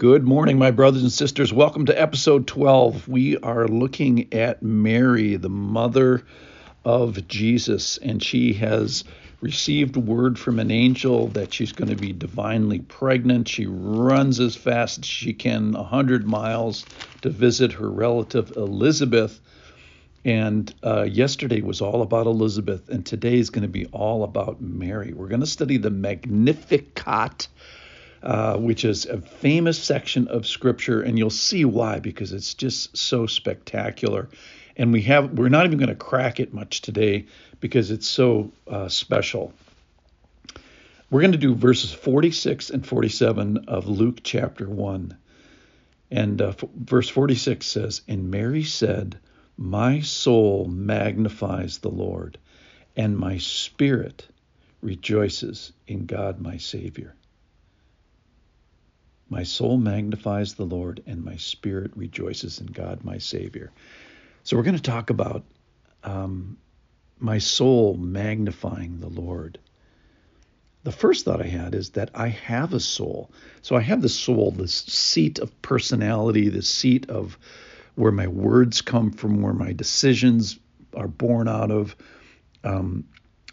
Good morning, my brothers and sisters. Welcome to episode 12. We are looking at Mary, the mother of Jesus, and she has received word from an angel that she's going to be divinely pregnant. She runs as fast as she can, 100 miles, to visit her relative Elizabeth. And uh, yesterday was all about Elizabeth, and today is going to be all about Mary. We're going to study the Magnificat uh, which is a famous section of scripture, and you'll see why because it's just so spectacular. And we have we're not even going to crack it much today because it's so uh, special. We're going to do verses 46 and 47 of Luke chapter 1. And uh, verse 46 says, And Mary said, My soul magnifies the Lord, and my spirit rejoices in God my Savior. My soul magnifies the Lord, and my spirit rejoices in God, my Savior. So, we're going to talk about um, my soul magnifying the Lord. The first thought I had is that I have a soul. So, I have the soul, the seat of personality, the seat of where my words come from, where my decisions are born out of, um,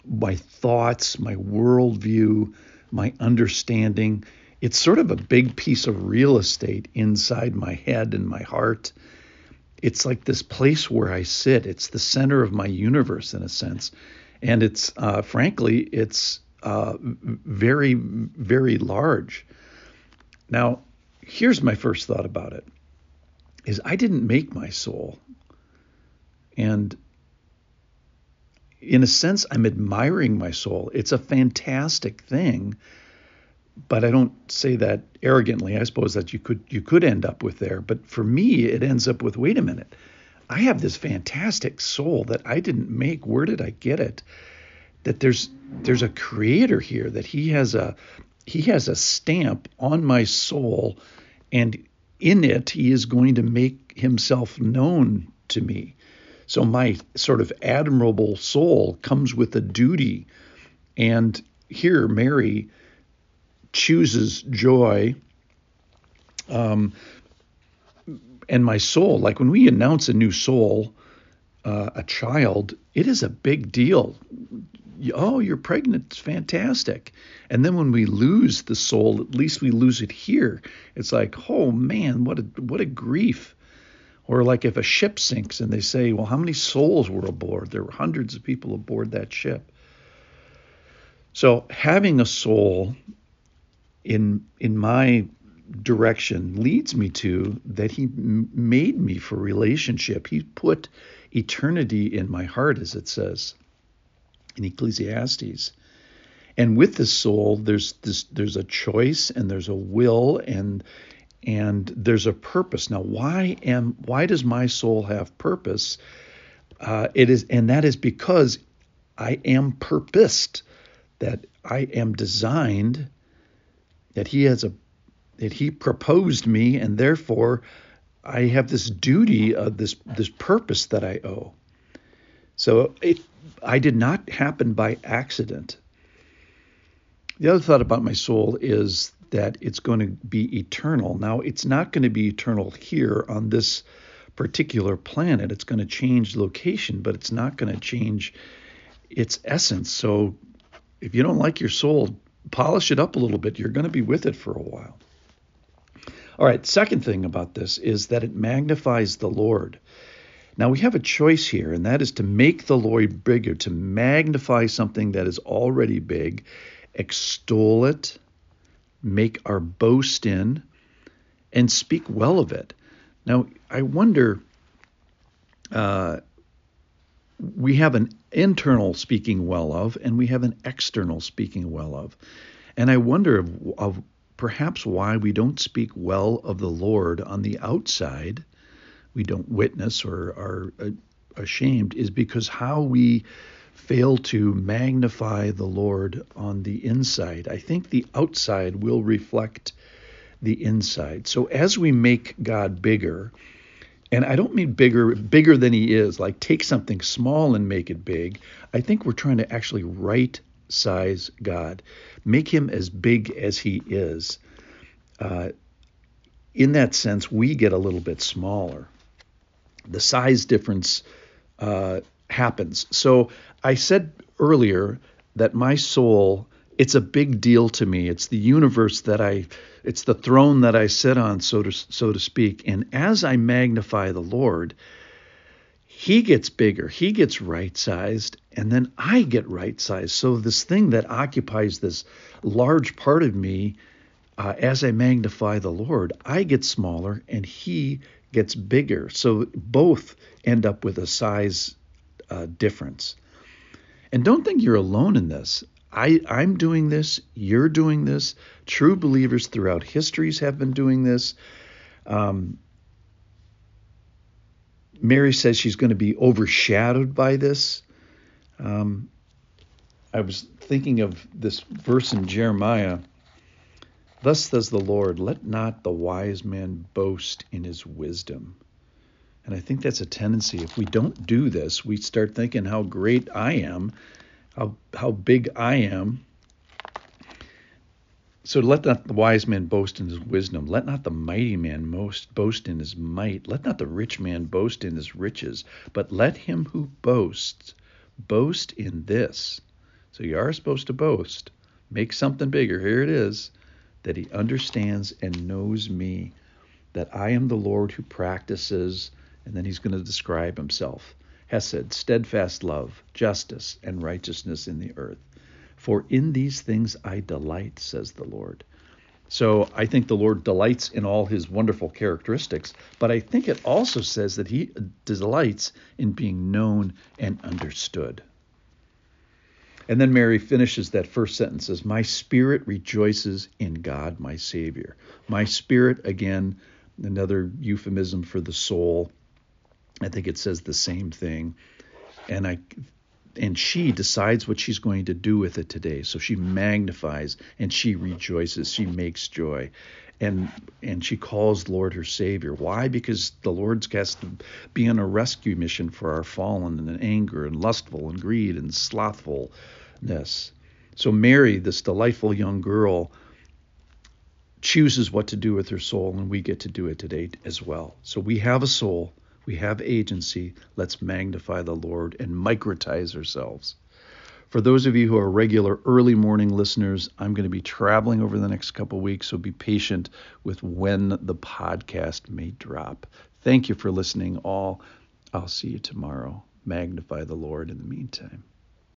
my thoughts, my worldview, my understanding it's sort of a big piece of real estate inside my head and my heart. It's like this place where I sit. It's the center of my universe in a sense, and it's uh, frankly it's uh, very very large. Now, here's my first thought about it: is I didn't make my soul, and in a sense, I'm admiring my soul. It's a fantastic thing but I don't say that arrogantly. I suppose that you could you could end up with there, but for me it ends up with wait a minute. I have this fantastic soul that I didn't make. Where did I get it? That there's there's a creator here that he has a he has a stamp on my soul and in it he is going to make himself known to me. So my sort of admirable soul comes with a duty. And here Mary chooses joy um, and my soul. Like when we announce a new soul, uh, a child, it is a big deal. Oh, you're pregnant. It's fantastic. And then when we lose the soul, at least we lose it here. It's like, oh man, what a what a grief. Or like if a ship sinks and they say, well, how many souls were aboard? There were hundreds of people aboard that ship. So having a soul in in my direction leads me to that he m- made me for relationship. He put eternity in my heart, as it says in Ecclesiastes. And with the soul, there's this, there's a choice and there's a will and and there's a purpose. Now, why am why does my soul have purpose? Uh, it is, and that is because I am purposed. That I am designed that he has a that he proposed me and therefore I have this duty of this this purpose that I owe. So it I did not happen by accident. The other thought about my soul is that it's going to be eternal. Now, it's not going to be eternal here on this particular planet. It's going to change location, but it's not going to change its essence. So if you don't like your soul, polish it up a little bit. You're going to be with it for a while. All right, second thing about this is that it magnifies the Lord. Now we have a choice here, and that is to make the Lord bigger, to magnify something that is already big, extol it, make our boast in, and speak well of it. Now I wonder. Uh, we have an internal speaking well of, and we have an external speaking well of. And I wonder of, of perhaps why we don't speak well of the Lord on the outside. We don't witness or are uh, ashamed, is because how we fail to magnify the Lord on the inside. I think the outside will reflect the inside. So as we make God bigger, and I don't mean bigger bigger than he is, like take something small and make it big. I think we're trying to actually right size God, make him as big as he is. Uh, in that sense, we get a little bit smaller. The size difference uh, happens. So I said earlier that my soul, it's a big deal to me. It's the universe that I, it's the throne that I sit on, so to so to speak. And as I magnify the Lord, He gets bigger, He gets right sized, and then I get right sized. So this thing that occupies this large part of me. Uh, as I magnify the Lord, I get smaller and He gets bigger. So both end up with a size uh, difference. And don't think you're alone in this. I, I'm doing this, you're doing this. True believers throughout histories have been doing this. Um, Mary says she's going to be overshadowed by this. Um, I was thinking of this verse in Jeremiah. Thus says the Lord, let not the wise man boast in his wisdom. And I think that's a tendency. If we don't do this, we start thinking how great I am, how how big I am. So let not the wise man boast in his wisdom. Let not the mighty man most boast in his might. Let not the rich man boast in his riches. But let him who boasts boast in this. So you are supposed to boast. Make something bigger. Here it is. That he understands and knows me. That I am the Lord who practices and then he's going to describe himself Hesed, steadfast love, justice, and righteousness in the earth. For in these things I delight, says the Lord. So I think the Lord delights in all his wonderful characteristics, but I think it also says that he delights in being known and understood. And then Mary finishes that first sentence says, My spirit rejoices in God, my Savior. My spirit, again, another euphemism for the soul. I think it says the same thing. And I and she decides what she's going to do with it today. So she magnifies and she rejoices. She makes joy. And and she calls Lord her Savior. Why? Because the Lord's has to be on a rescue mission for our fallen and anger and lustful and greed and slothfulness. So Mary, this delightful young girl, chooses what to do with her soul, and we get to do it today as well. So we have a soul we have agency. Let's magnify the Lord and microtize ourselves. For those of you who are regular early morning listeners, I'm going to be traveling over the next couple weeks, so be patient with when the podcast may drop. Thank you for listening, all. I'll see you tomorrow. Magnify the Lord in the meantime.